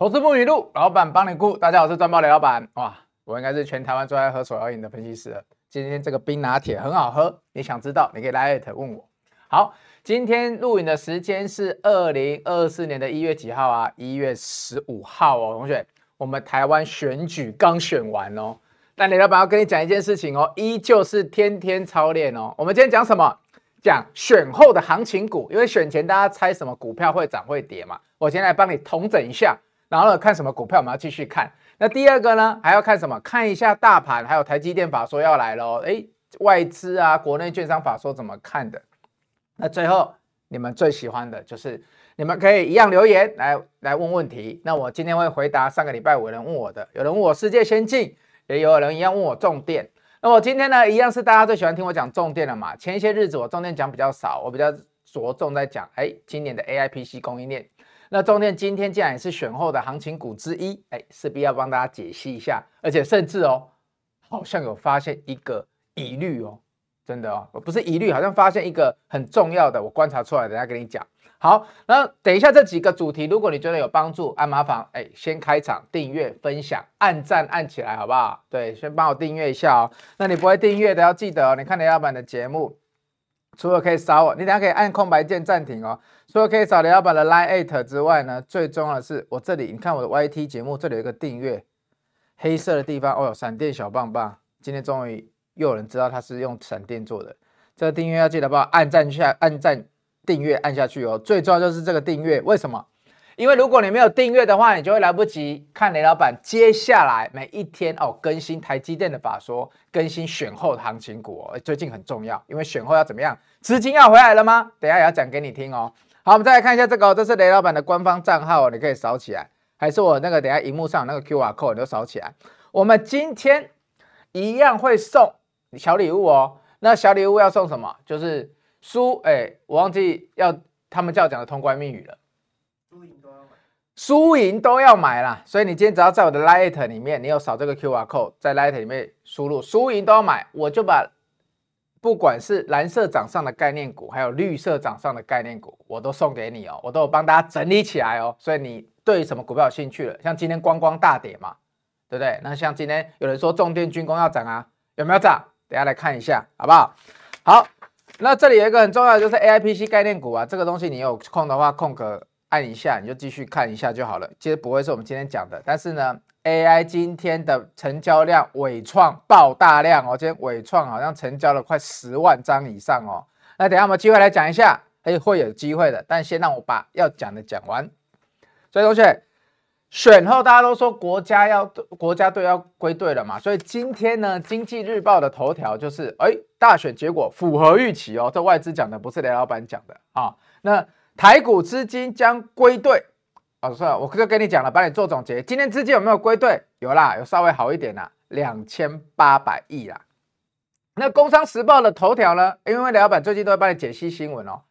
投资不迷路，老板帮你顾。大家好，我是赚爆雷老板。哇，我应该是全台湾最爱喝手摇饮的分析师了。今天这个冰拿铁很好喝，你想知道，你可以来艾特问我。好，今天录影的时间是二零二四年的一月几号啊？一月十五号哦，同学，我们台湾选举刚选完哦。但雷老板要跟你讲一件事情哦，依旧是天天操练哦。我们今天讲什么？讲选后的行情股，因为选前大家猜什么股票会涨会跌嘛。我先来帮你统整一下。然后呢，看什么股票，我们要继续看。那第二个呢，还要看什么？看一下大盘，还有台积电法说要来喽。哎，外资啊，国内券商法说怎么看的？那最后你们最喜欢的就是你们可以一样留言来来问问题。那我今天会回答上个礼拜有人问我的，有人问我世界先进，也有人一样问我重电。那我今天呢，一样是大家最喜欢听我讲重电的嘛。前一些日子我重电讲比较少，我比较着重在讲哎，今年的 AIPC 供应链。那重电今天既然也是选后的行情股之一，哎，势必要帮大家解析一下，而且甚至哦，好像有发现一个疑虑哦，真的哦，不是疑虑，好像发现一个很重要的，我观察出来，等下跟你讲。好，那等一下这几个主题，如果你觉得有帮助，按麻烦哎，先开场订阅、分享、按赞按起来，好不好？对，先帮我订阅一下哦。那你不会订阅的要记得哦，你看雷老板的节目。除了可以扫我，你等下可以按空白键暂停哦。除了可以扫雷老板的 Line@ Eight 之外呢，最重要的是我这里，你看我的 YT 节目这里有个订阅，黑色的地方哦，闪电小棒棒。今天终于又有人知道它是用闪电做的，这个订阅要记得帮我按赞下，按赞订阅按下去哦。最重要就是这个订阅，为什么？因为如果你没有订阅的话，你就会来不及看雷老板接下来每一天哦更新台积电的法说，更新选后行情股哦。最近很重要，因为选后要怎么样？资金要回来了吗？等下也要讲给你听哦。好，我们再来看一下这个、哦，这是雷老板的官方账号哦，你可以扫起来，还是我那个等下荧幕上那个 QR code 你都扫起来。我们今天一样会送小礼物哦。那小礼物要送什么？就是书哎，我忘记要他们叫讲的通关密语了。输赢都要买啦，所以你今天只要在我的 Light 里面，你有扫这个 QR code，在 Light 里面输入输赢都要买，我就把不管是蓝色涨上的概念股，还有绿色涨上的概念股，我都送给你哦，我都有帮大家整理起来哦。所以你对什么股票有兴趣了？像今天光光大跌嘛，对不对？那像今天有人说重电军工要涨啊，有没有涨？等下来看一下，好不好？好，那这里有一个很重要的就是 AIPC 概念股啊，这个东西你有空的话空格。按一下，你就继续看一下就好了。其实不会是我们今天讲的，但是呢，AI 今天的成交量尾创爆大量哦，今天尾创好像成交了快十万张以上哦。那等下我们机会来讲一下，哎，会有机会的。但先让我把要讲的讲完。所以同学，选后大家都说国家要国家队要归队了嘛，所以今天呢，经济日报的头条就是，哎，大选结果符合预期哦。这外资讲的不是雷老板讲的啊、那台股资金将归队，哦，算了，我就跟你讲了，帮你做总结。今天资金有没有归队？有啦，有稍微好一点啦，两千八百亿啦。那《工商时报》的头条呢？因为雷老板最近都会帮你解析新闻哦。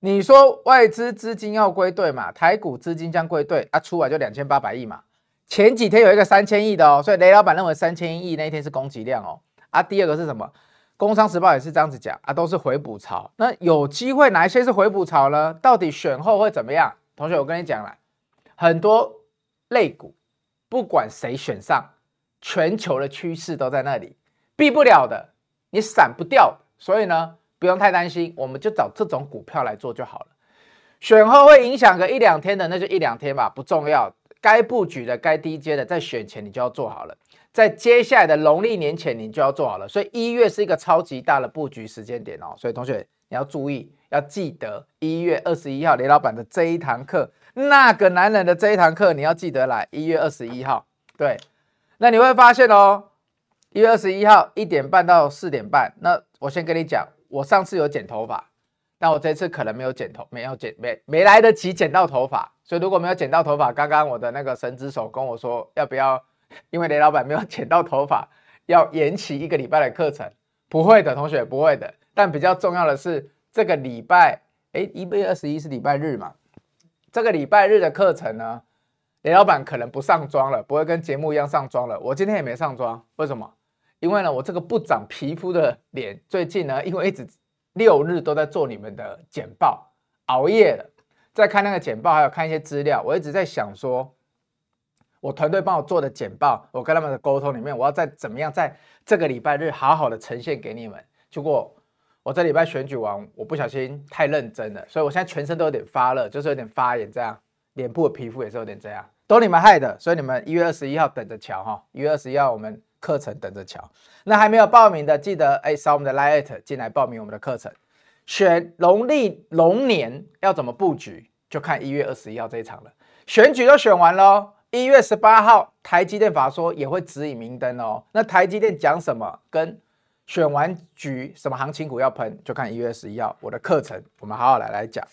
你说外资资金要归队嘛？台股资金将归队啊，出来就两千八百亿嘛。前几天有一个三千亿的哦，所以雷老板认为三千亿那一天是供给量哦。啊，第二个是什么？工商时报也是这样子讲啊，都是回补潮。那有机会哪一些是回补潮呢？到底选后会怎么样？同学，我跟你讲了，很多类股，不管谁选上，全球的趋势都在那里，避不了的，你闪不掉。所以呢，不用太担心，我们就找这种股票来做就好了。选后会影响个一两天的，那就一两天吧，不重要。该布局的、该低阶的，在选前你就要做好了。在接下来的农历年前，你就要做好了。所以一月是一个超级大的布局时间点哦。所以同学你要注意，要记得一月二十一号雷老板的这一堂课，那个男人的这一堂课你要记得来。一月二十一号，对，那你会发现哦，一月二十一号一点半到四点半。那我先跟你讲，我上次有剪头发，但我这次可能没有剪头，没有剪，没没来得及剪到头发。所以如果没有剪到头发，刚刚我的那个神之手跟我说要不要。因为雷老板没有剪到头发，要延期一个礼拜的课程，不会的，同学不会的。但比较重要的是，这个礼拜，哎，一月二十一是礼拜日嘛？这个礼拜日的课程呢，雷老板可能不上妆了，不会跟节目一样上妆了。我今天也没上妆，为什么？因为呢，我这个不长皮肤的脸，最近呢，因为一直六日都在做你们的简报，熬夜了，在看那个简报，还有看一些资料，我一直在想说。我团队帮我做的简报，我跟他们的沟通里面，我要再怎么样在这个礼拜日好好的呈现给你们。结果我这礼拜选举完，我不小心太认真了，所以我现在全身都有点发热，就是有点发炎，这样脸部的皮肤也是有点这样，都你们害的，所以你们一月二十一号等着瞧哈，一月二十一号我们课程等着瞧。那还没有报名的，记得哎扫我们的 LINE@ 进来报名我们的课程。选农历龙年要怎么布局，就看一月二十一号这一场了。选举都选完喽，一月十八号台积电法说也会指引明灯哦。那台积电讲什么？跟选完局什么行情股要喷，就看一月十一号我的课程，我们好好来来讲。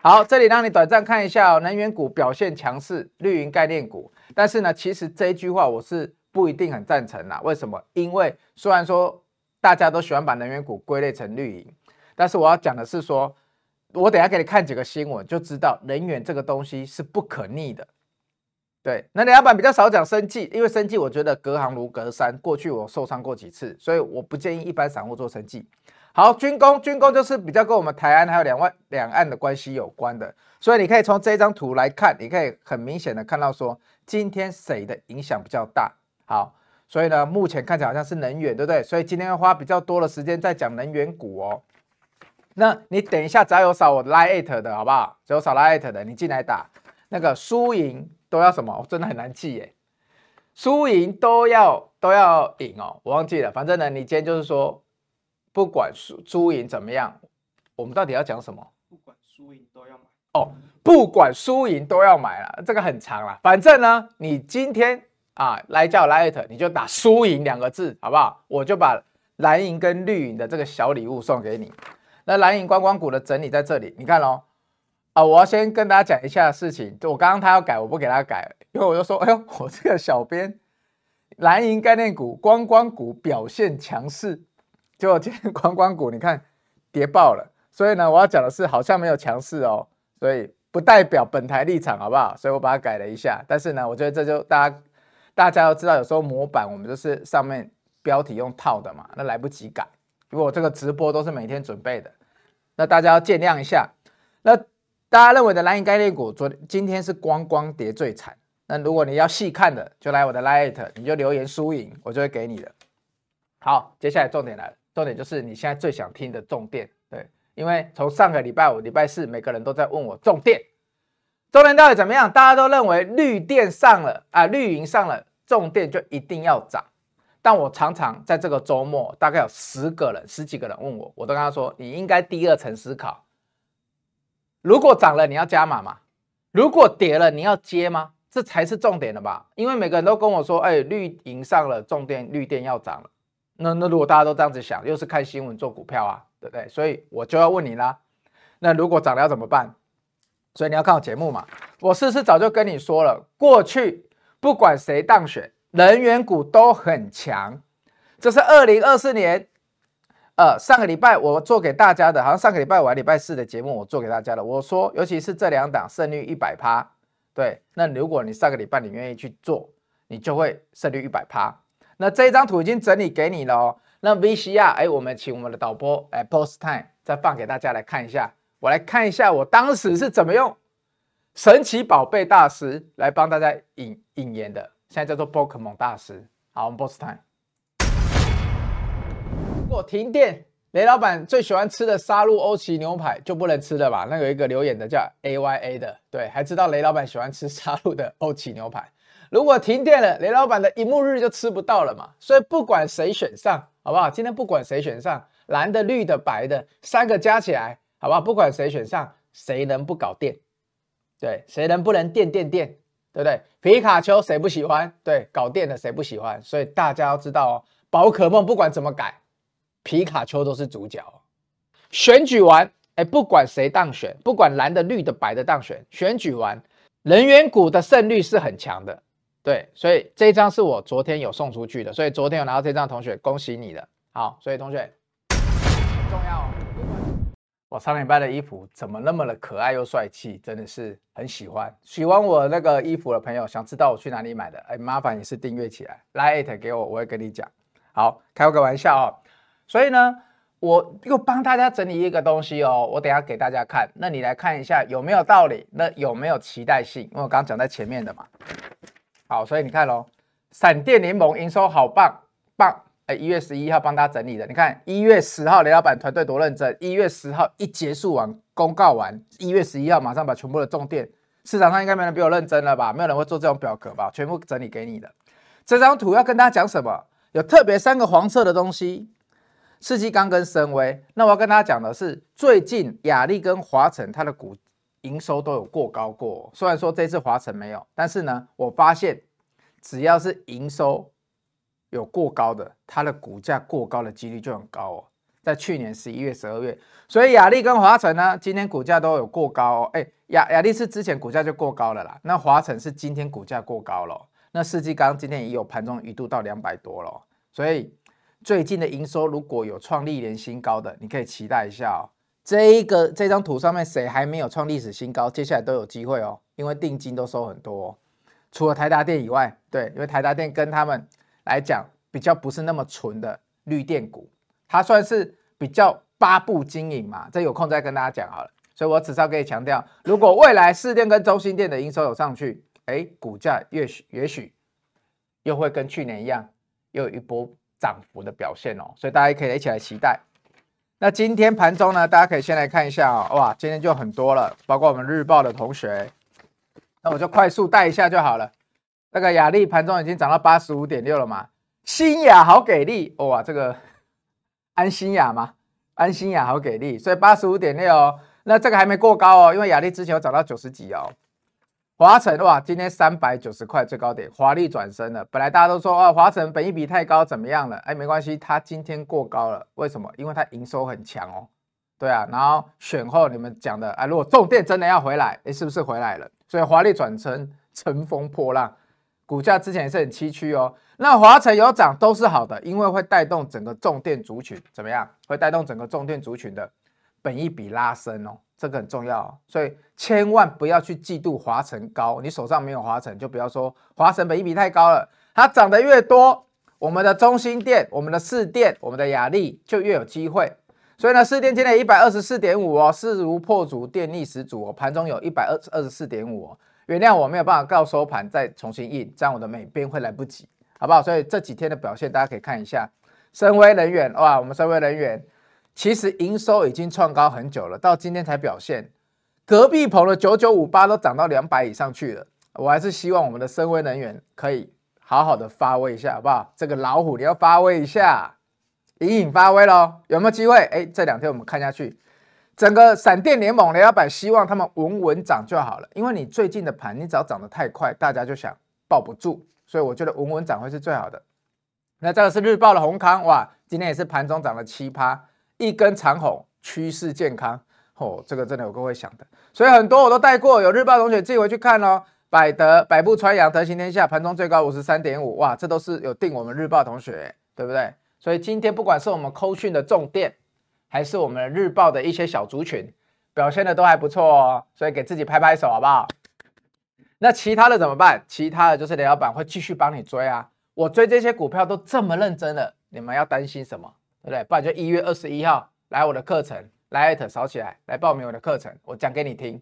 好，这里让你短暂看一下哦，能源股表现强势，绿营概念股。但是呢，其实这一句话我是不一定很赞成啦。为什么？因为虽然说大家都喜欢把能源股归类成绿营。但是我要讲的是说，我等下给你看几个新闻，就知道能源这个东西是不可逆的。对，那雷老板比较少讲生技，因为生技我觉得隔行如隔山，过去我受伤过几次，所以我不建议一般散户做生技。好，军工，军工就是比较跟我们台湾还有两岸两岸的关系有关的，所以你可以从这张图来看，你可以很明显的看到说，今天谁的影响比较大。好，所以呢，目前看起来好像是能源，对不对？所以今天要花比较多的时间在讲能源股哦。那你等一下，只要有扫我 LINE@ 的好不好？只有扫 LINE@ 的，你进来打那个输赢都要什么？我真的很难记耶，输赢都要都要赢哦，我忘记了。反正呢，你今天就是说，不管输输赢怎么样，我们到底要讲什么？不管输赢都要买哦，不管输赢都要买了，这个很长了。反正呢，你今天啊来叫 Light，你就打输赢两个字，好不好？我就把蓝银跟绿银的这个小礼物送给你。那蓝银观光股的整理在这里，你看喽，我要先跟大家讲一下事情。就我刚刚他要改，我不给他改，因为我就说，哎呦，我这个小编，蓝营概念股、观光股表现强势，结果今天观光股你看跌爆了。所以呢，我要讲的是好像没有强势哦，所以不代表本台立场，好不好？所以我把它改了一下。但是呢，我觉得这就大家大家都知道，有时候模板我们就是上面标题用套的嘛，那来不及改，因为我这个直播都是每天准备的。那大家要见谅一下。那大家认为的蓝营概念股，昨今天是光光跌最惨。那如果你要细看的，就来我的 LINE，你就留言输赢，我就会给你的。好，接下来重点来了，重点就是你现在最想听的重点。对，因为从上个礼拜五、礼拜四，每个人都在问我重电，重电到底怎么样？大家都认为绿电上了啊，绿营上了，重电就一定要涨。但我常常在这个周末，大概有十个人、十几个人问我，我都跟他说：“你应该第二层思考，如果涨了你要加码吗？如果跌了你要接吗？这才是重点的吧？因为每个人都跟我说：‘哎，绿营上了，重电绿电要涨了。’那那如果大家都这样子想，又是看新闻做股票啊，对不对？所以我就要问你啦，那如果涨了要怎么办？所以你要看我节目嘛。我是不是早就跟你说了，过去不管谁当选。”能源股都很强，这是二零二四年，呃，上个礼拜我做给大家的，好像上个礼拜我礼拜四的节目，我做给大家的。我说，尤其是这两档胜率一百趴，对，那如果你上个礼拜你愿意去做，你就会胜率一百趴。那这一张图已经整理给你了哦。那 VCR，哎，我们请我们的导播，哎，Post Time 再放给大家来看一下。我来看一下我当时是怎么用神奇宝贝大师来帮大家引引言的。现在叫做宝可梦大师。好，我们 Boss Time。如果停电，雷老板最喜欢吃的沙鹿欧奇牛排就不能吃了吧？那有一个留言的叫 AYA 的，对，还知道雷老板喜欢吃沙鹿的欧奇牛排。如果停电了，雷老板的一幕日就吃不到了嘛。所以不管谁选上，好不好？今天不管谁选上，蓝的、绿的、白的，三个加起来，好不好？不管谁选上，谁能不搞电？对，谁能不能电电电？对不对？皮卡丘谁不喜欢？对，搞电的谁不喜欢？所以大家要知道哦，宝可梦不管怎么改，皮卡丘都是主角。选举完，哎，不管谁当选，不管蓝的、绿的、白的当选，选举完，能源股的胜率是很强的。对，所以这一张是我昨天有送出去的，所以昨天有拿到这张同学，恭喜你了。好，所以同学很重要哦。我上礼拜的衣服怎么那么的可爱又帅气？真的是很喜欢。喜欢我那个衣服的朋友，想知道我去哪里买的？哎，麻烦你是订阅起来，LINE@ 给我，我会跟你讲。好，开个玩笑哦。所以呢，我又帮大家整理一个东西哦，我等下给大家看。那你来看一下有没有道理？那有没有期待性？因为我刚刚讲在前面的嘛。好，所以你看喽，闪电联盟营收好棒棒。哎，一月十一号帮大家整理的，你看一月十号雷老板团队多认真，一月十号一结束完公告完，一月十一号马上把全部的重点，市场上应该没人比我认真了吧？没有人会做这种表格吧？全部整理给你的。这张图要跟大家讲什么？有特别三个黄色的东西，世纪钢跟森崴。那我要跟大家讲的是，最近亚力跟华晨它的股营收都有过高过，虽然说这次华晨没有，但是呢，我发现只要是营收。有过高的，它的股价过高的几率就很高哦。在去年十一月、十二月，所以亚力跟华晨呢，今天股价都有过高哦。哎，亚亚力是之前股价就过高了啦，那华晨是今天股价过高了。那世纪钢今天也有盘中一度到两百多了，所以最近的营收如果有创历年新高的，你可以期待一下哦。这一个这张图上面谁还没有创历史新高，接下来都有机会哦，因为定金都收很多，除了台达电以外，对，因为台达电跟他们。来讲比较不是那么纯的绿电股，它算是比较八部经营嘛，这有空再跟大家讲好了。所以我至少可以强调，如果未来市电跟中心电的营收有上去，哎，股价也许也许又会跟去年一样，又有一波涨幅的表现哦。所以大家可以一起来期待。那今天盘中呢，大家可以先来看一下哦，哇，今天就很多了，包括我们日报的同学，那我就快速带一下就好了。那个雅丽盘中已经涨到八十五点六了嘛？新雅好给力哇！这个安心雅嘛，安心雅好给力，所以八十五点六哦，那这个还没过高哦，因为雅丽之前有涨到九十几哦。华城哇，今天三百九十块最高点，华丽转身了。本来大家都说啊，华晨本益比太高，怎么样了？哎，没关系，它今天过高了，为什么？因为它营收很强哦。对啊，然后选后你们讲的啊，如果重电真的要回来，哎，是不是回来了？所以华丽转身，乘风破浪。股价之前也是很崎岖哦，那华城有涨都是好的，因为会带动整个重电族群怎么样？会带动整个重电族群的本益比拉升哦，这个很重要哦，所以千万不要去嫉妒华城高，你手上没有华城就不要说华城本益比太高了，它涨得越多，我们的中心店、我们的士电、我们的雅力就越有机会。所以呢，士电今天一百二十四点五哦，势如破竹，电力十足哦，盘中有一百二二十四点五哦。原谅我没有办法告收盘再重新印，这样我的美编会来不及，好不好？所以这几天的表现大家可以看一下。森崴能源哇，我们森崴能源其实营收已经创高很久了，到今天才表现。隔壁棚的九九五八都涨到两百以上去了，我还是希望我们的森崴能源可以好好的发威一下，好不好？这个老虎你要发威一下，隐隐发威喽，有没有机会？哎，这两天我们看下去。整个闪电联盟雷老板希望他们稳稳涨就好了，因为你最近的盘，你只要涨得太快，大家就想抱不住，所以我觉得稳稳涨会是最好的。那这个是日报的宏康，哇，今天也是盘中涨了七趴，一根长红，趋势健康，哦，这个真的有各位想的，所以很多我都带过，有日报同学自己回去看哦。百德、百步穿杨、德行天下，盘中最高五十三点五，哇，这都是有定我们日报同学，对不对？所以今天不管是我们扣讯的重点。还是我们日报的一些小族群表现的都还不错哦，所以给自己拍拍手好不好？那其他的怎么办？其他的就是雷老板会继续帮你追啊！我追这些股票都这么认真了，你们要担心什么？对不对？不然就一月二十一号来我的课程，来艾特扫起来，来报名我的课程，我讲给你听。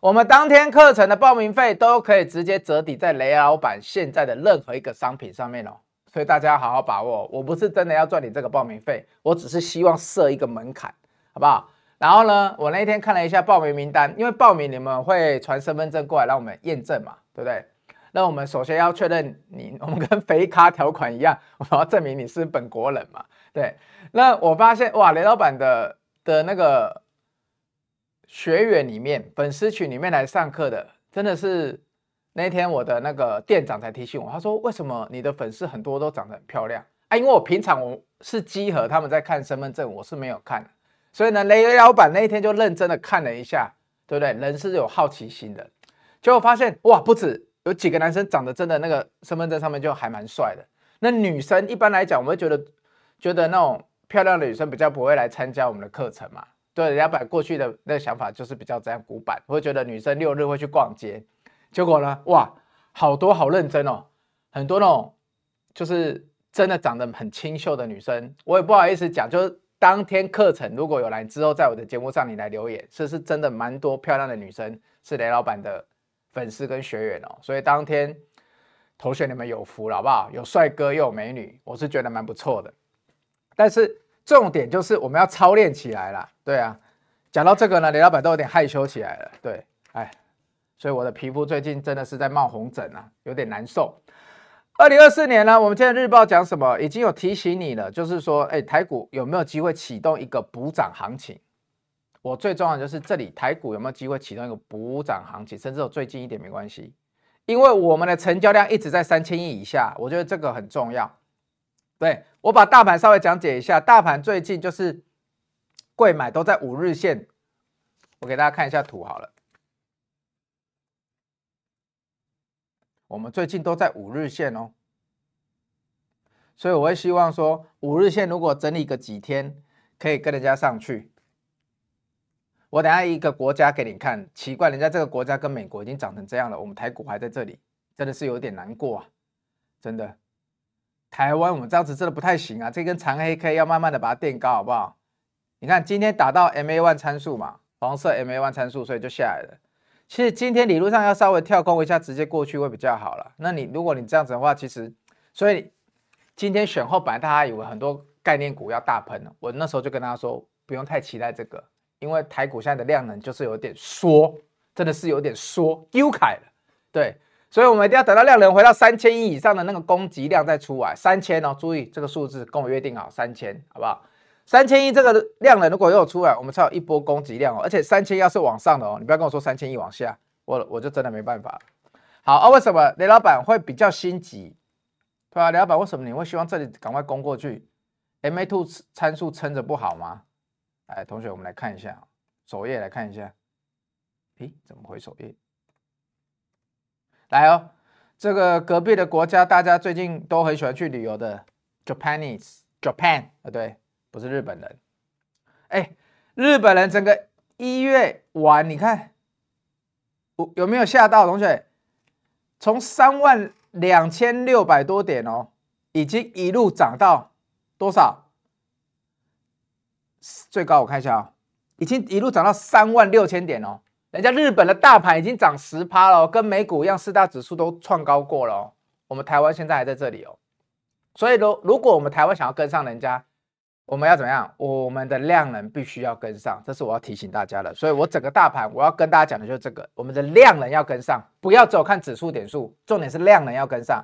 我们当天课程的报名费都可以直接折抵在雷老板现在的任何一个商品上面哦。所以大家好好把握，我不是真的要赚你这个报名费，我只是希望设一个门槛，好不好？然后呢，我那一天看了一下报名名单，因为报名你们会传身份证过来让我们验证嘛，对不对？那我们首先要确认你，我们跟肥咖条款一样，我们要证明你是本国人嘛，对。那我发现哇，雷老板的的那个学员里面，粉丝群里面来上课的，真的是。那天我的那个店长才提醒我，他说：“为什么你的粉丝很多都长得很漂亮？”啊，因为我平常我是集合他们在看身份证，我是没有看，所以呢，雷老板那一天就认真的看了一下，对不对？人是有好奇心的，结果发现哇，不止有几个男生长得真的那个身份证上面就还蛮帅的。那女生一般来讲，我会觉得觉得那种漂亮的女生比较不会来参加我们的课程嘛？对，雷老板过去的那个想法就是比较这样古板，会觉得女生六日会去逛街。结果呢？哇，好多好认真哦，很多那种就是真的长得很清秀的女生，我也不好意思讲，就是当天课程如果有来之后，在我的节目上你来留言，这是真的蛮多漂亮的女生是雷老板的粉丝跟学员哦，所以当天同学你们有福了，好不好？有帅哥又有美女，我是觉得蛮不错的。但是重点就是我们要操练起来了，对啊。讲到这个呢，雷老板都有点害羞起来了，对，哎，所以我的皮肤最近真的是在冒红疹啊，有点难受。二零二四年呢，我们今天日报讲什么？已经有提醒你了，就是说，哎，台股有没有机会启动一个补涨行情？我最重要的就是这里台股有没有机会启动一个补涨行情，甚至有最近一点没关系，因为我们的成交量一直在三千亿以下，我觉得这个很重要。对，我把大盘稍微讲解一下，大盘最近就是贵买都在五日线，我给大家看一下图好了。我们最近都在五日线哦，所以我会希望说，五日线如果整理个几天，可以跟人家上去。我等下一个国家给你看，奇怪，人家这个国家跟美国已经涨成这样了，我们台股还在这里，真的是有点难过啊！真的，台湾我们这样子真的不太行啊，这根长黑 K 要慢慢的把它垫高，好不好？你看今天打到 MA1 参数嘛，黄色 MA1 参数，所以就下来了。其实今天理论上要稍微跳空一下，直接过去会比较好了。那你如果你这样子的话，其实所以今天选后本来大家以为很多概念股要大喷了，我那时候就跟大家说不用太期待这个，因为台股现在的量能就是有点缩，真的是有点缩，丢开了。对，所以我们一定要等到量能回到三千亿以上的那个攻击量再出来，三千哦，注意这个数字跟我约定好三千，好不好？三千亿这个量能如果又出来，我们才有一波攻击量哦。而且三千要是往上的哦，你不要跟我说三千亿往下，我我就真的没办法。好啊，为什么雷老板会比较心急？对吧？雷老板为什么你会希望这里赶快攻过去？MA two 参数撑着不好吗？哎，同学，我们来看一下首页来看一下。诶，怎么回首页？来哦，这个隔壁的国家，大家最近都很喜欢去旅游的 Japanese Japan 啊，对。不是日本人，哎，日本人整个一月完，你看，有有没有吓到同学？从三万两千六百多点哦，已经一路涨到多少？最高我看一下哦，已经一路涨到三万六千点哦。人家日本的大盘已经涨十趴了，跟美股一样，四大指数都创高过了哦。我们台湾现在还在这里哦，所以如如果我们台湾想要跟上人家。我们要怎么样？我们的量能必须要跟上，这是我要提醒大家的。所以我整个大盘我要跟大家讲的就是这个：我们的量能要跟上，不要只有看指数点数，重点是量能要跟上。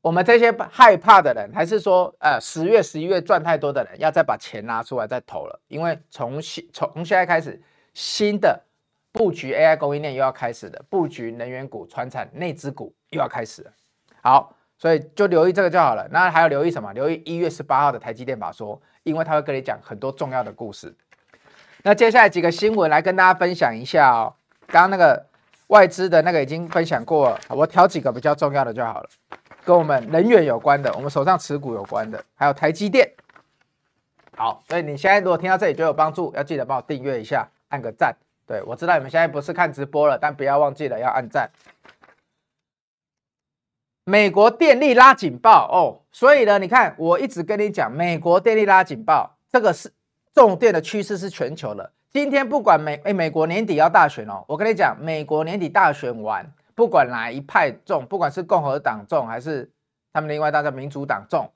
我们这些害怕的人，还是说，呃，十月、十一月赚太多的人，要再把钱拿出来再投了，因为从新从现在开始，新的布局 AI 供应链又要开始了，布局能源股、传产、内资股又要开始了。好。所以就留意这个就好了。那还要留意什么？留意一月十八号的台积电法说，因为他会跟你讲很多重要的故事。那接下来几个新闻来跟大家分享一下哦。刚刚那个外资的那个已经分享过了，我挑几个比较重要的就好了，跟我们能源有关的，我们手上持股有关的，还有台积电。好，所以你现在如果听到这里就有帮助，要记得帮我订阅一下，按个赞。对，我知道你们现在不是看直播了，但不要忘记了要按赞。美国电力拉警报哦，所以呢，你看我一直跟你讲，美国电力拉警报，这个是重电的趋势是全球的。今天不管美诶，美国年底要大选哦，我跟你讲，美国年底大选完，不管哪一派中，不管是共和党中还是他们另外大家民主党中，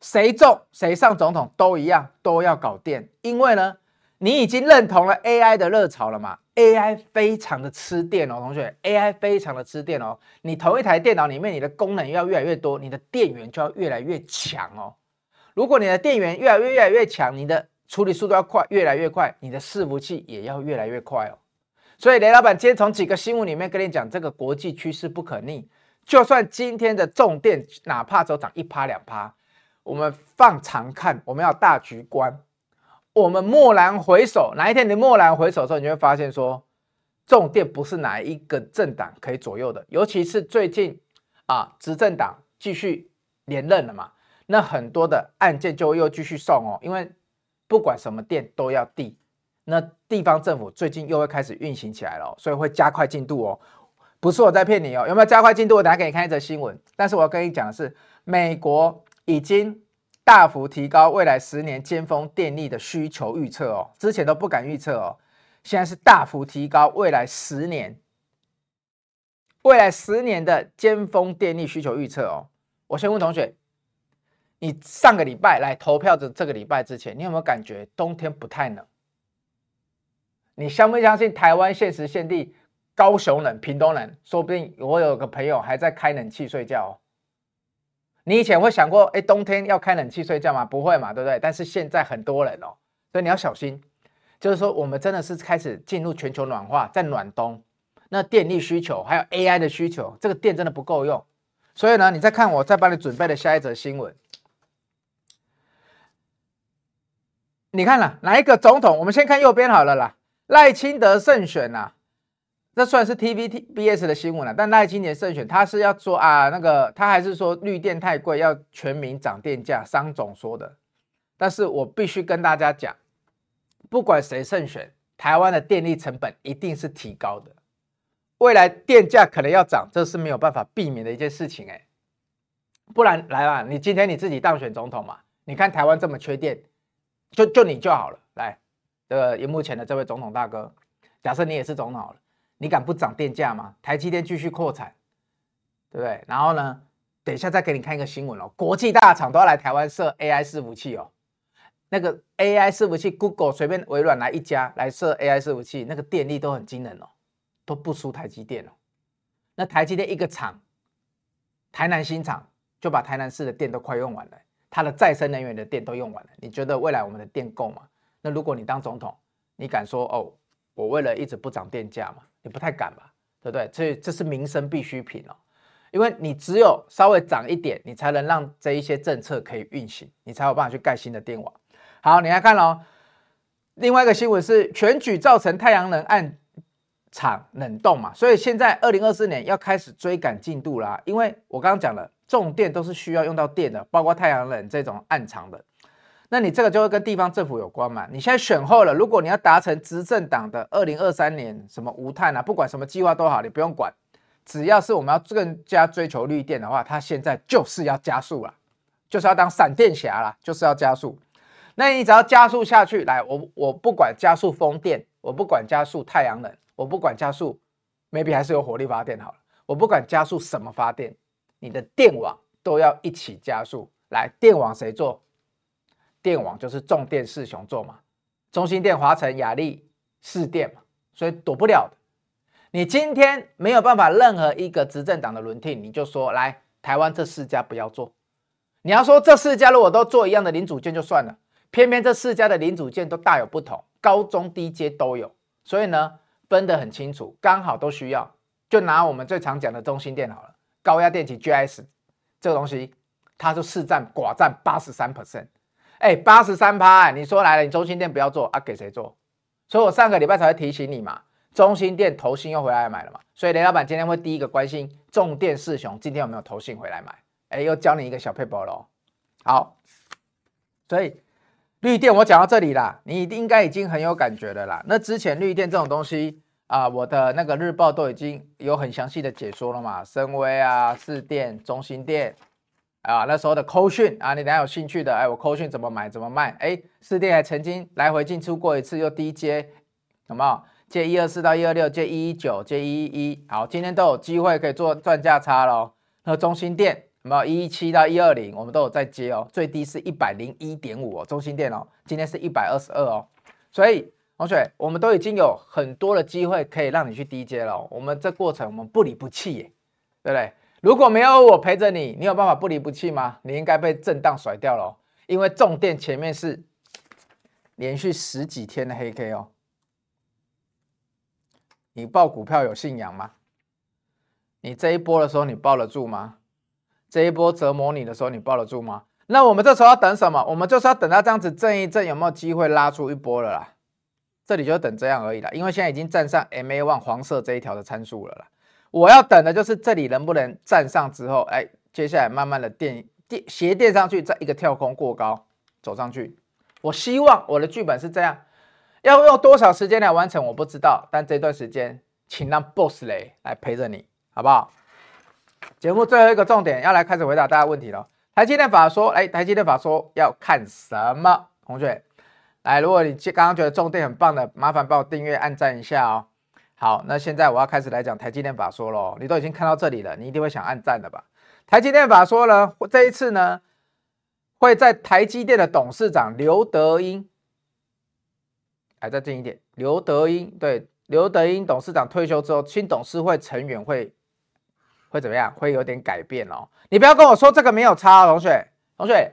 谁中谁上总统都一样，都要搞电，因为呢，你已经认同了 AI 的热潮了嘛。AI 非常的吃电哦，同学，AI 非常的吃电哦。你同一台电脑里面，你的功能要越来越多，你的电源就要越来越强哦。如果你的电源越来越越来越强，你的处理速度要快，越来越快，你的伺服器也要越来越快哦。所以雷老板今天从几个新闻里面跟你讲，这个国际趋势不可逆。就算今天的重电哪怕只涨一趴两趴，我们放长看，我们要大局观。我们蓦然回首，哪一天你蓦然回首的时候，你就会发现说，重电不是哪一个政党可以左右的。尤其是最近啊，执政党继续连任了嘛，那很多的案件就又继续送哦。因为不管什么电都要递，那地方政府最近又会开始运行起来了，所以会加快进度哦。不是我在骗你哦，有没有加快进度？我等下给你看一则新闻。但是我要跟你讲的是，美国已经。大幅提高未来十年尖峰电力的需求预测哦，之前都不敢预测哦，现在是大幅提高未来十年未来十年的尖峰电力需求预测哦。我先问同学，你上个礼拜来投票的这个礼拜之前，你有没有感觉冬天不太冷？你相不相信台湾现时现地高雄冷、屏东冷？说不定我有个朋友还在开冷气睡觉哦。你以前会想过，哎，冬天要开冷气睡觉吗？不会嘛，对不对？但是现在很多人哦，所以你要小心。就是说，我们真的是开始进入全球暖化，在暖冬，那电力需求还有 AI 的需求，这个电真的不够用。所以呢，你再看我再帮你准备的下一则新闻。你看了哪一个总统？我们先看右边好了啦。赖清德胜选呐、啊，这算是 T V T B S 的新闻了。但赖清德胜选，他是要说啊，那个他还是说绿电太贵，要全民涨电价，商总说的。但是我必须跟大家讲。不管谁胜选，台湾的电力成本一定是提高的，未来电价可能要涨，这是没有办法避免的一件事情哎。不然来吧，你今天你自己当选总统嘛？你看台湾这么缺电，就就你就好了。来，这个荧幕前的这位总统大哥，假设你也是总统好了，你敢不涨电价吗？台积电继续扩产，对不对？然后呢，等一下再给你看一个新闻哦，国际大厂都要来台湾设 AI 伺服器哦。那个 AI 伺服器，Google 随便微软来一家来设 AI 伺服器，那个电力都很惊人哦，都不输台积电哦。那台积电一个厂，台南新厂就把台南市的电都快用完了，它的再生能源的电都用完了。你觉得未来我们的电够吗？那如果你当总统，你敢说哦，我为了一直不涨电价吗？你不太敢吧，对不对？所以这是民生必需品哦，因为你只有稍微涨一点，你才能让这一些政策可以运行，你才有办法去盖新的电网。好，你来看喽。另外一个新闻是全举造成太阳能暗场冷冻嘛，所以现在二零二四年要开始追赶进度啦。因为我刚刚讲了，重电都是需要用到电的，包括太阳能这种暗场的。那你这个就会跟地方政府有关嘛。你现在选后了，如果你要达成执政党的二零二三年什么无碳啊，不管什么计划都好，你不用管，只要是我们要更加追求绿电的话，它现在就是要加速了，就是要当闪电侠了，就是要加速。那你只要加速下去，来，我我不管加速风电，我不管加速太阳能，我不管加速，maybe 还是有火力发电好了，我不管加速什么发电，你的电网都要一起加速。来，电网谁做？电网就是重电四雄做嘛，中心电、华城、亚力、士电嘛，所以躲不了的。你今天没有办法，任何一个执政党的轮替，你就说来台湾这四家不要做。你要说这四家如果都做一样的零组件就算了。偏偏这四家的零组件都大有不同，高中低阶都有，所以呢分得很清楚，刚好都需要。就拿我们最常讲的中心电好了，高压电器 GS 这个东西，它就市占寡占八十三 percent，哎，八十三趴，你说来了，你中心店不要做啊，给谁做？所以我上个礼拜才会提醒你嘛，中心店投信又回来买了嘛，所以雷老板今天会第一个关心重电四雄今天有没有投信回来买？哎，又教你一个小撇步喽。好，所以。绿电我讲到这里啦，你应该已经很有感觉了啦。那之前绿电这种东西啊，我的那个日报都已经有很详细的解说了嘛。深威啊、四电、中心电啊，那时候的扣讯啊，你等下有兴趣的，哎，我扣讯怎么买怎么卖？哎，四店还曾经来回进出过一次，又低接，有没有？接一二四到一二六，接一一九，接一一一，好，今天都有机会可以做赚价差喽。那中心店。有没有一一七到一二零，我们都有在接哦，最低是一百零一点五哦，中心店哦，今天是一百二十二哦，所以同学，我们都已经有很多的机会可以让你去低接了，我们这过程我们不离不弃耶，对不对？如果没有我陪着你，你有办法不离不弃吗？你应该被震荡甩掉了，因为重电前面是连续十几天的黑 K 哦，你抱股票有信仰吗？你这一波的时候你抱得住吗？这一波折磨你的时候，你抱得住吗？那我们这时候要等什么？我们就是要等它这样子震一震，有没有机会拉出一波了啦？这里就等这样而已啦，因为现在已经站上 MA1 黄色这一条的参数了啦。我要等的就是这里能不能站上之后，哎，接下来慢慢的垫垫斜垫上去，再一个跳空过高走上去。我希望我的剧本是这样，要用多少时间来完成我不知道，但这段时间请让 Boss 雷来陪着你，好不好？节目最后一个重点，要来开始回答大家问题了。台积电法说，哎，台积电法说要看什么？同学，来，如果你刚刚觉得重点很棒的，麻烦帮我订阅、按赞一下哦。好，那现在我要开始来讲台积电法说喽。你都已经看到这里了，你一定会想按赞的吧？台积电法说呢，这一次呢，会在台积电的董事长刘德英，哎再近一点，刘德英对，刘德英董事长退休之后，新董事会成员会会怎么样？会有点改变哦。你不要跟我说这个没有差哦，同学，同学，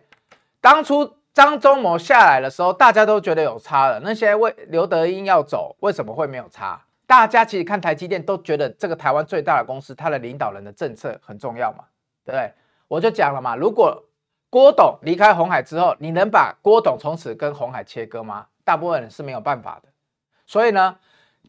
当初。张忠谋下来的时候，大家都觉得有差了。那些为刘德英要走，为什么会没有差？大家其实看台积电都觉得这个台湾最大的公司，它的领导人的政策很重要嘛，对不对？我就讲了嘛，如果郭董离开红海之后，你能把郭董从此跟红海切割吗？大部分人是没有办法的。所以呢，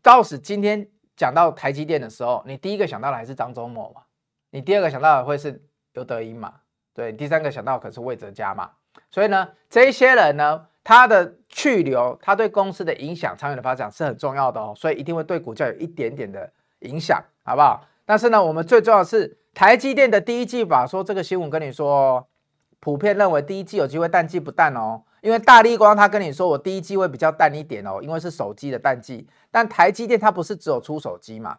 到时今天讲到台积电的时候，你第一个想到的还是张忠谋嘛，你第二个想到的会是刘德音嘛，对，第三个想到可是魏哲家嘛。所以呢，这些人呢，它的去留，它对公司的影响、长远的发展是很重要的哦，所以一定会对股价有一点点的影响，好不好？但是呢，我们最重要的是台积电的第一季法说这个新闻跟你说，普遍认为第一季有机会淡季不淡哦，因为大立光他跟你说我第一季会比较淡一点哦，因为是手机的淡季，但台积电它不是只有出手机嘛，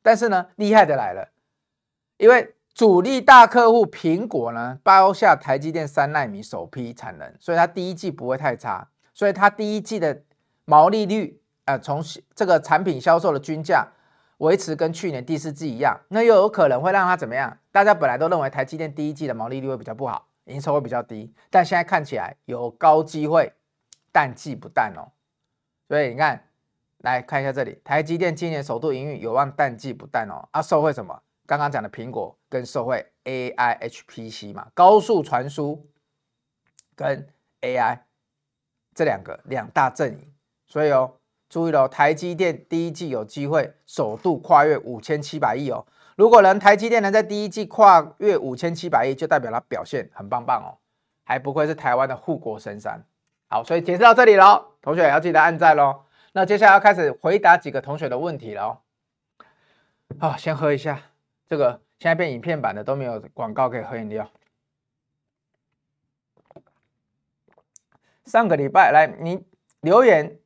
但是呢，厉害的来了，因为。主力大客户苹果呢，包下台积电三纳米首批产能，所以它第一季不会太差，所以它第一季的毛利率，呃，从这个产品销售的均价维持跟去年第四季一样，那又有可能会让它怎么样？大家本来都认为台积电第一季的毛利率会比较不好，营收会比较低，但现在看起来有高机会淡季不淡哦。所以你看，来看一下这里，台积电今年首度营运有望淡季不淡哦。啊，受惠什么？刚刚讲的苹果跟社会 AI HPC 嘛，高速传输跟 AI 这两个两大阵营，所以哦，注意了，台积电第一季有机会首度跨越五千七百亿哦。如果能台积电能在第一季跨越五千七百亿，就代表它表现很棒棒哦，还不愧是台湾的护国神山。好，所以解释到这里喽，同学也要记得按赞喽。那接下来要开始回答几个同学的问题喽。好，先喝一下。这个现在变影片版的都没有广告可以喝饮料。上个礼拜来，你留言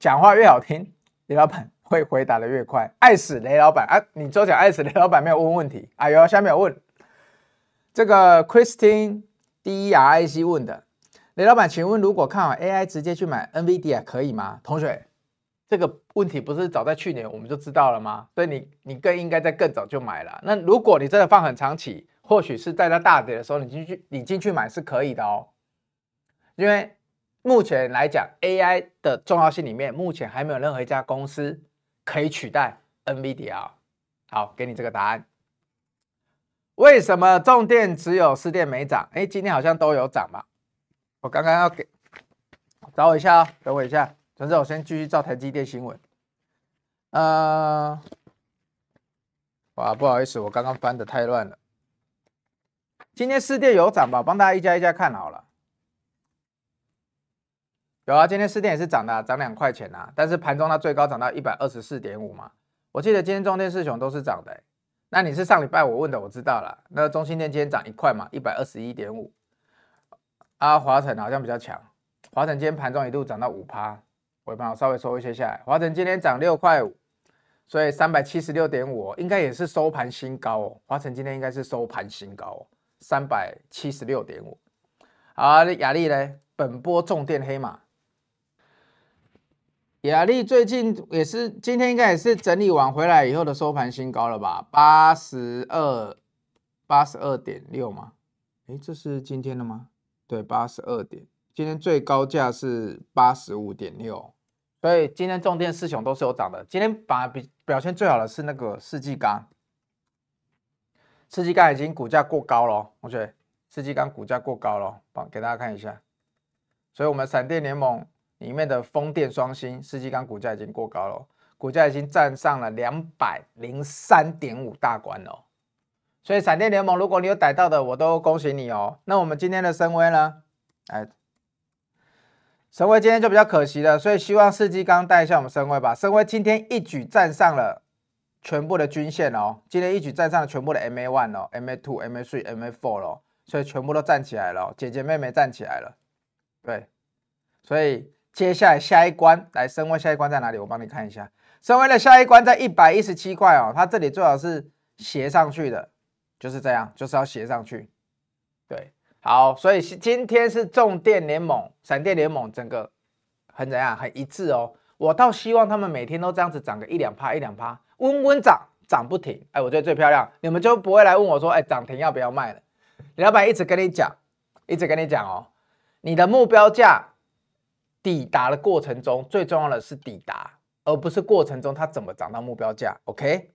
讲话越好听，雷老板会回答的越快。爱死雷老板啊！你就讲爱死雷老板没有问问题。哎呦，下面有问这个 Christine D E R I C 问的，雷老板，请问如果看好 AI 直接去买 NVIDIA 可以吗？同学。这个问题不是早在去年我们就知道了吗？所以你你更应该在更早就买了。那如果你真的放很长期，或许是在它大跌的时候你进去你进去买是可以的哦。因为目前来讲，AI 的重要性里面，目前还没有任何一家公司可以取代 NVIDIA。好，给你这个答案。为什么重电只有四电没涨？哎，今天好像都有涨吧？我刚刚要给找我一下哦，等我一下。总之，我先继续照台积电新闻。呃，哇，不好意思，我刚刚翻的太乱了。今天士电有涨吧？帮大家一家一家看好了。有啊，今天士电也是涨的，涨两块钱啊。但是盘中它最高涨到一百二十四点五嘛。我记得今天中电四雄都是涨的。那你是上礼拜我问的，我知道了。那中兴电今天涨一块嘛，一百二十一点五。啊，华晨好像比较强。华晨今天盘中一度涨到五趴。尾盘我稍微收一些下来，华晨今天涨六块五，所以三百七十六点五，应该也是收盘新高哦。华晨今天应该是收盘新高哦，三百七十六点五。好，亚力呢？本波重电黑马，亚力最近也是今天应该也是整理完回来以后的收盘新高了吧？八十二，八十二点六吗？诶，这是今天的吗？对，八十二点，今天最高价是八十五点六。所以今天重电四雄都是有涨的。今天反而比表现最好的是那个世纪钢，世纪钢已经股价过高了，同学，世纪钢股价过高了，帮给大家看一下。所以我们闪电联盟里面的风电双星，世纪钢股价已经过高了，股价已经站上了两百零三点五大关了。所以闪电联盟，如果你有逮到的，我都恭喜你哦。那我们今天的深威呢？哎。神威今天就比较可惜了，所以希望世纪刚带一下我们神威吧。神威今天一举站上了全部的均线哦，今天一举站上了全部的 MA one 哦，MA two、MA three、MA four 哦，所以全部都站起来了，姐姐妹妹站起来了。对，所以接下来下一关来神威下一关在哪里？我帮你看一下，升威的下一关在一百一十七块哦，它这里最好是斜上去的，就是这样，就是要斜上去。对，好，所以今天是重电联盟、闪电联盟整个很怎样，很一致哦。我倒希望他们每天都这样子涨个一两趴、一两趴，温温涨，涨不停。哎，我觉得最漂亮，你们就不会来问我说，哎，涨停要不要卖了？李老板一直跟你讲，一直跟你讲哦，你的目标价抵达的过程中，最重要的是抵达，而不是过程中它怎么涨到目标价。OK，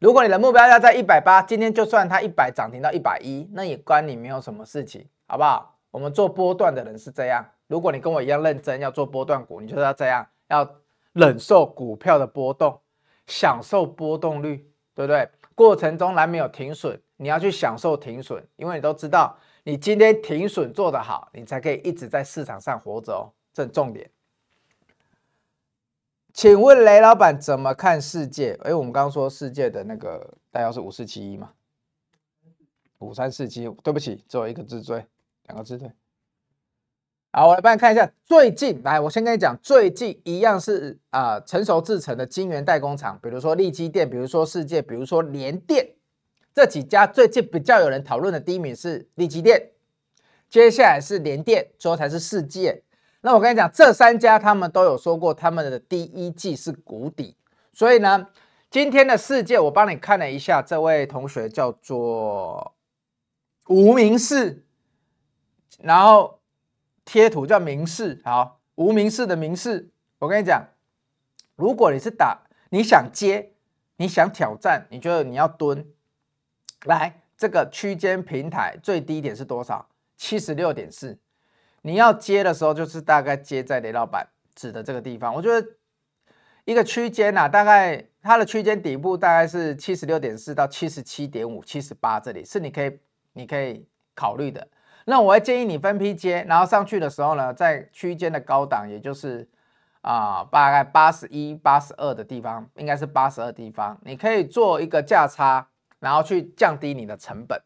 如果你的目标价在一百八，今天就算它一百涨停到一百一，那也关你没有什么事情，好不好？我们做波段的人是这样，如果你跟我一样认真要做波段股，你就是要这样。要忍受股票的波动，享受波动率，对不对？过程中难免有停损，你要去享受停损，因为你都知道，你今天停损做得好，你才可以一直在市场上活着哦，这是重点。请问雷老板怎么看世界？哎，我们刚刚说世界的那个代号是五四七一嘛？五三四七，对不起，只有一个字对，两个字对。好，我来帮你看一下最近来，我先跟你讲，最近一样是啊、成熟制成的晶圆代工厂，比如说力积电，比如说世界，比如说联电这几家，最近比较有人讨论的第一名是力积电，接下来是联电，最后才是世界。那我跟你讲，这三家他们都有说过，他们的第一季是谷底，所以呢，今天的世界我帮你看了一下，这位同学叫做无名氏，然后。贴图叫明世，好，无名氏的明世。我跟你讲，如果你是打，你想接，你想挑战，你觉得你要蹲，来这个区间平台最低点是多少？七十六点四。你要接的时候，就是大概接在雷老板指的这个地方。我觉得一个区间呐，大概它的区间底部大概是七十六点四到七十七点五、七十八，这里是你可以你可以考虑的。那我会建议你分批接，然后上去的时候呢，在区间的高档，也就是啊、大概八十一、八十二的地方，应该是八十二地方，你可以做一个价差，然后去降低你的成本。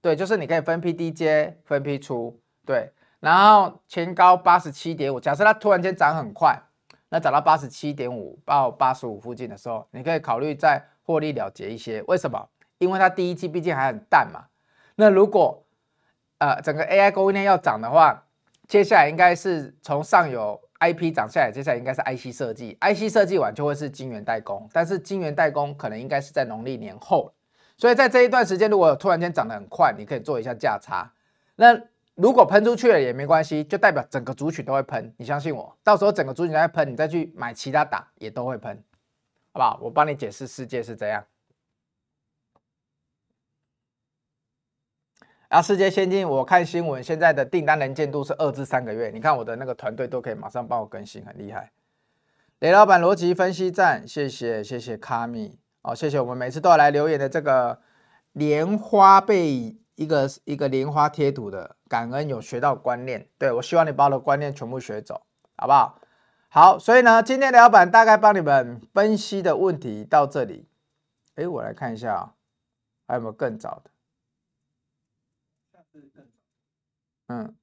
对，就是你可以分批低接，分批出。对，然后前高八十七点五，假设它突然间涨很快，那涨到八十七点五到八十五附近的时候，你可以考虑再获利了结一些。为什么？因为它第一季毕竟还很淡嘛。那如果呃，整个 AI 供应链要涨的话，接下来应该是从上游 IP 涨下来，接下来应该是 IC 设计，IC 设计完就会是晶圆代工，但是晶圆代工可能应该是在农历年后，所以在这一段时间，如果突然间涨得很快，你可以做一下价差。那如果喷出去了也没关系，就代表整个族群都会喷，你相信我，到时候整个族群都会喷，你再去买其他打也都会喷，好不好？我帮你解释，世界是怎样。啊，世界先进，我看新闻，现在的订单能见度是二至三个月。你看我的那个团队都可以马上帮我更新，很厉害。雷老板逻辑分析站，谢谢谢谢卡米哦，谢谢我们每次都要来留言的这个莲花被一个一个莲花贴图的，感恩有学到观念。对，我希望你把我的观念全部学走，好不好？好，所以呢，今天的老板大概帮你们分析的问题到这里。哎，我来看一下啊，还有没有更早的？嗯，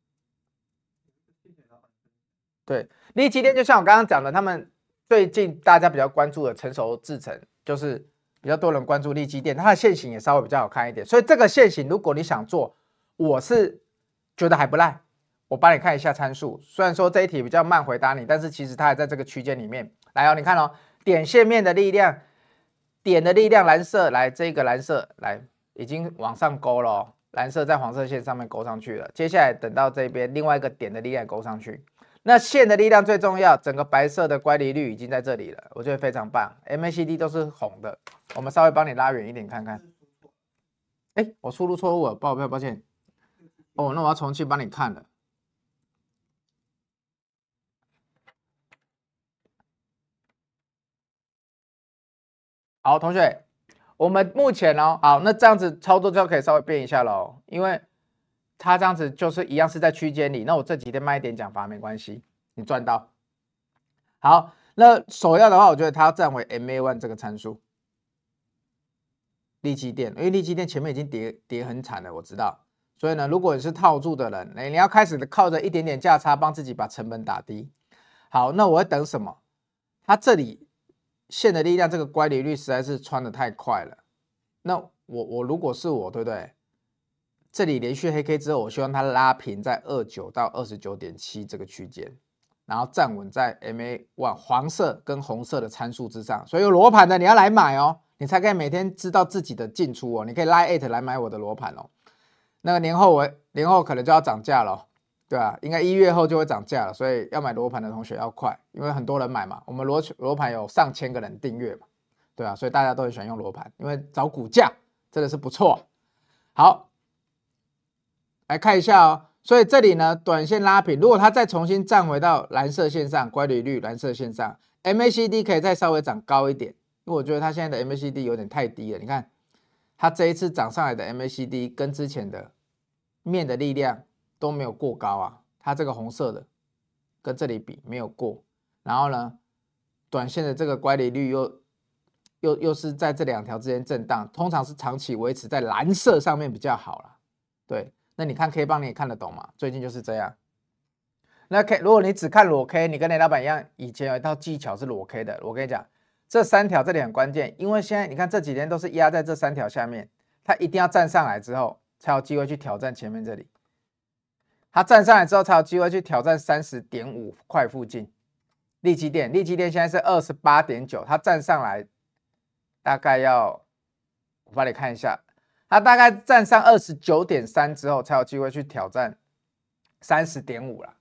对，力积电就像我刚刚讲的，他们最近大家比较关注的成熟制程，就是比较多人关注利基店，它的线型也稍微比较好看一点。所以这个线型，如果你想做，我是觉得还不赖。我帮你看一下参数，虽然说这一题比较慢回答你，但是其实它还在这个区间里面。来哦，你看哦，点线面的力量，点的力量，蓝色来，这个蓝色来，已经往上勾了哦。蓝色在黄色线上面勾上去了，接下来等到这边另外一个点的力量勾上去，那线的力量最重要，整个白色的乖离率已经在这里了，我觉得非常棒。MACD 都是红的，我们稍微帮你拉远一点看看。哎，我输入错误了，抱歉抱歉。哦，那我要重新帮你看了。好，同学。我们目前哦，好，那这样子操作就可以稍微变一下喽，因为它这样子就是一样是在区间里。那我这几天卖一点讲法没关系，你赚到。好，那首要的话，我觉得它要站回 MA one 这个参数。利基电，因为利基电前面已经跌跌很惨了，我知道。所以呢，如果你是套住的人，你你要开始靠着一点点价差帮自己把成本打低。好，那我会等什么？它这里线的力量，这个乖离率实在是穿的太快了。那我我如果是我，对不对？这里连续黑 K 之后，我希望它拉平在二九到二十九点七这个区间，然后站稳在 MA one 黄色跟红色的参数之上。所以有罗盘的你要来买哦，你才可以每天知道自己的进出哦。你可以拉 it 来买我的罗盘哦。那个年后我年后可能就要涨价了，对吧？应该一月后就会涨价了，所以要买罗盘的同学要快，因为很多人买嘛。我们罗罗盘有上千个人订阅嘛，对啊，所以大家都很喜欢用罗盘，因为找股价真的是不错。好。来看一下哦，所以这里呢，短线拉平，如果它再重新站回到蓝色线上，乖离率蓝色线上，MACD 可以再稍微涨高一点，因为我觉得它现在的 MACD 有点太低了。你看，它这一次涨上来的 MACD 跟之前的面的力量都没有过高啊，它这个红色的跟这里比没有过，然后呢，短线的这个乖离率又又又是在这两条之间震荡，通常是长期维持在蓝色上面比较好了，对。那你看 K 棒你也看得懂吗？最近就是这样。那 K 如果你只看裸 K，你跟雷老板一样，以前有一套技巧是裸 K 的。我跟你讲，这三条这里很关键，因为现在你看这几天都是压在这三条下面，它一定要站上来之后才有机会去挑战前面这里。它站上来之后才有机会去挑战三十点五块附近。利基电，利基电现在是二十八点九，它站上来大概要我帮你看一下。它大概站上二十九点三之后，才有机会去挑战三十点五了，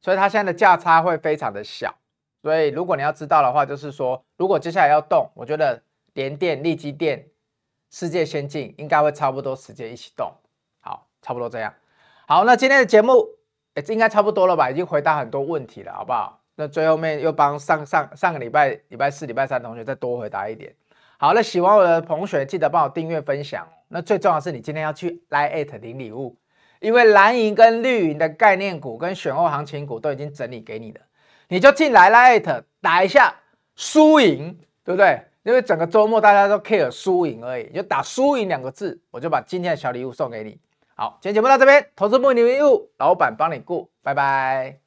所以它现在的价差会非常的小。所以如果你要知道的话，就是说，如果接下来要动，我觉得联电、力积电、世界先进应该会差不多时间一起动。好，差不多这样。好，那今天的节目哎，应该差不多了吧？已经回答很多问题了，好不好？那最后面又帮上上上个礼拜礼拜四、礼拜三同学再多回答一点。好，那喜欢我的同学记得帮我订阅分享。那最重要是，你今天要去 LINE@ 领礼物，因为蓝银跟绿银的概念股跟选后行情股都已经整理给你了，你就进来 LINE@ 打一下输赢，对不对？因为整个周末大家都 care 输赢而已，就打输赢两个字，我就把今天的小礼物送给你。好，今天节目到这边，投资不迷路，老板帮你顾，拜拜。